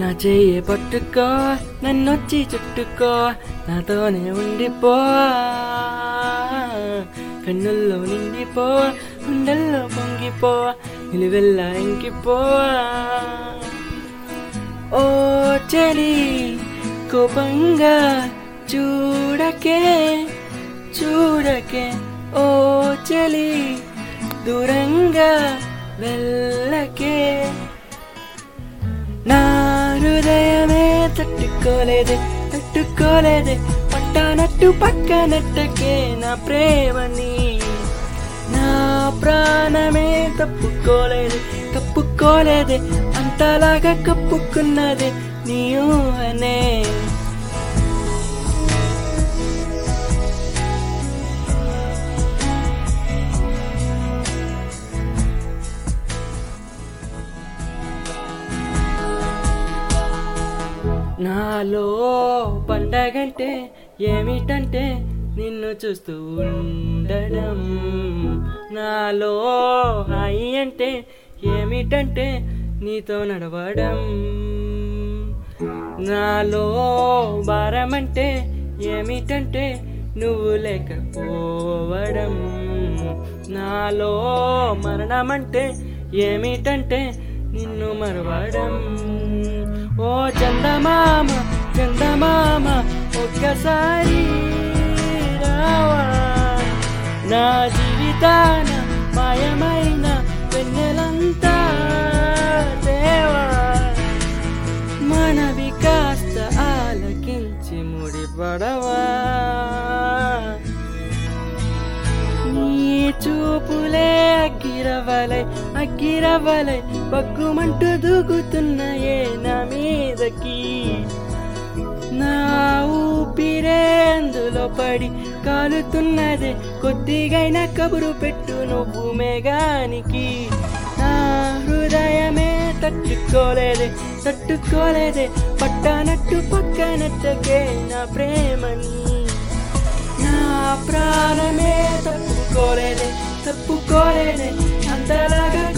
నా చెయ్యి పట్టుకో నన్నొచ్చి చుట్టుకో నాతోనే ఉండిపో. కన్నుల్లో నిండిపో గుండెల్లో పొంగిపో నిలువెల్లా ఇంకిపో. ఓ చెలి కోపంగా చూడకే చూడకే. ఓ చెలి దూరంగా వెళ్ళకే. తట్టుకోలేదే తట్టుకోలేదే. పట్టానట్టు పక్కనట్టకే నా ప్రేమని. నా ప్రాణమే తప్పుకోలేదు తప్పుకోలేదే. అంతలాగా కప్పుకున్నదే నీ ఊహనే. నాలో పండగంటే ఏమిటంటే నిన్ను చూస్తూ ఉండడం. నాలో హాయి అంటే ఏమిటంటే నీతో నడవడం. నాలో భారం అంటే ఏమిటంటే నువ్వు లేకపోవడం. నాలో మరణం అంటే ఏమిటంటే నిన్ను మరవడం. ఓ చందమామ చందమామ ఒక్కసారి రావా. నా జీవితాన మాయమైన వెన్నెలంతా దేవా మనవి కాస్త ఆలకించి ముడిపడవా. చూపులే అగ్గిరవలై అగ్గిరవలై బగ్గుమంటూ దూకుతున్నాయే నా మీదకి. నా ఊపిరే అందులో పడి కాలుతున్నదే కొద్దిగైనా కబురు పెట్టు నువ్వు మేఘానికి. నా హృదయమే తట్టుకోలేదే తట్టుకోలేదే పట్టనట్టు పక్కనట్టకే నా ప్రేమని. నా ప్రా తప్పుకోలేదే తప్పుకోలేదే అంతలాగా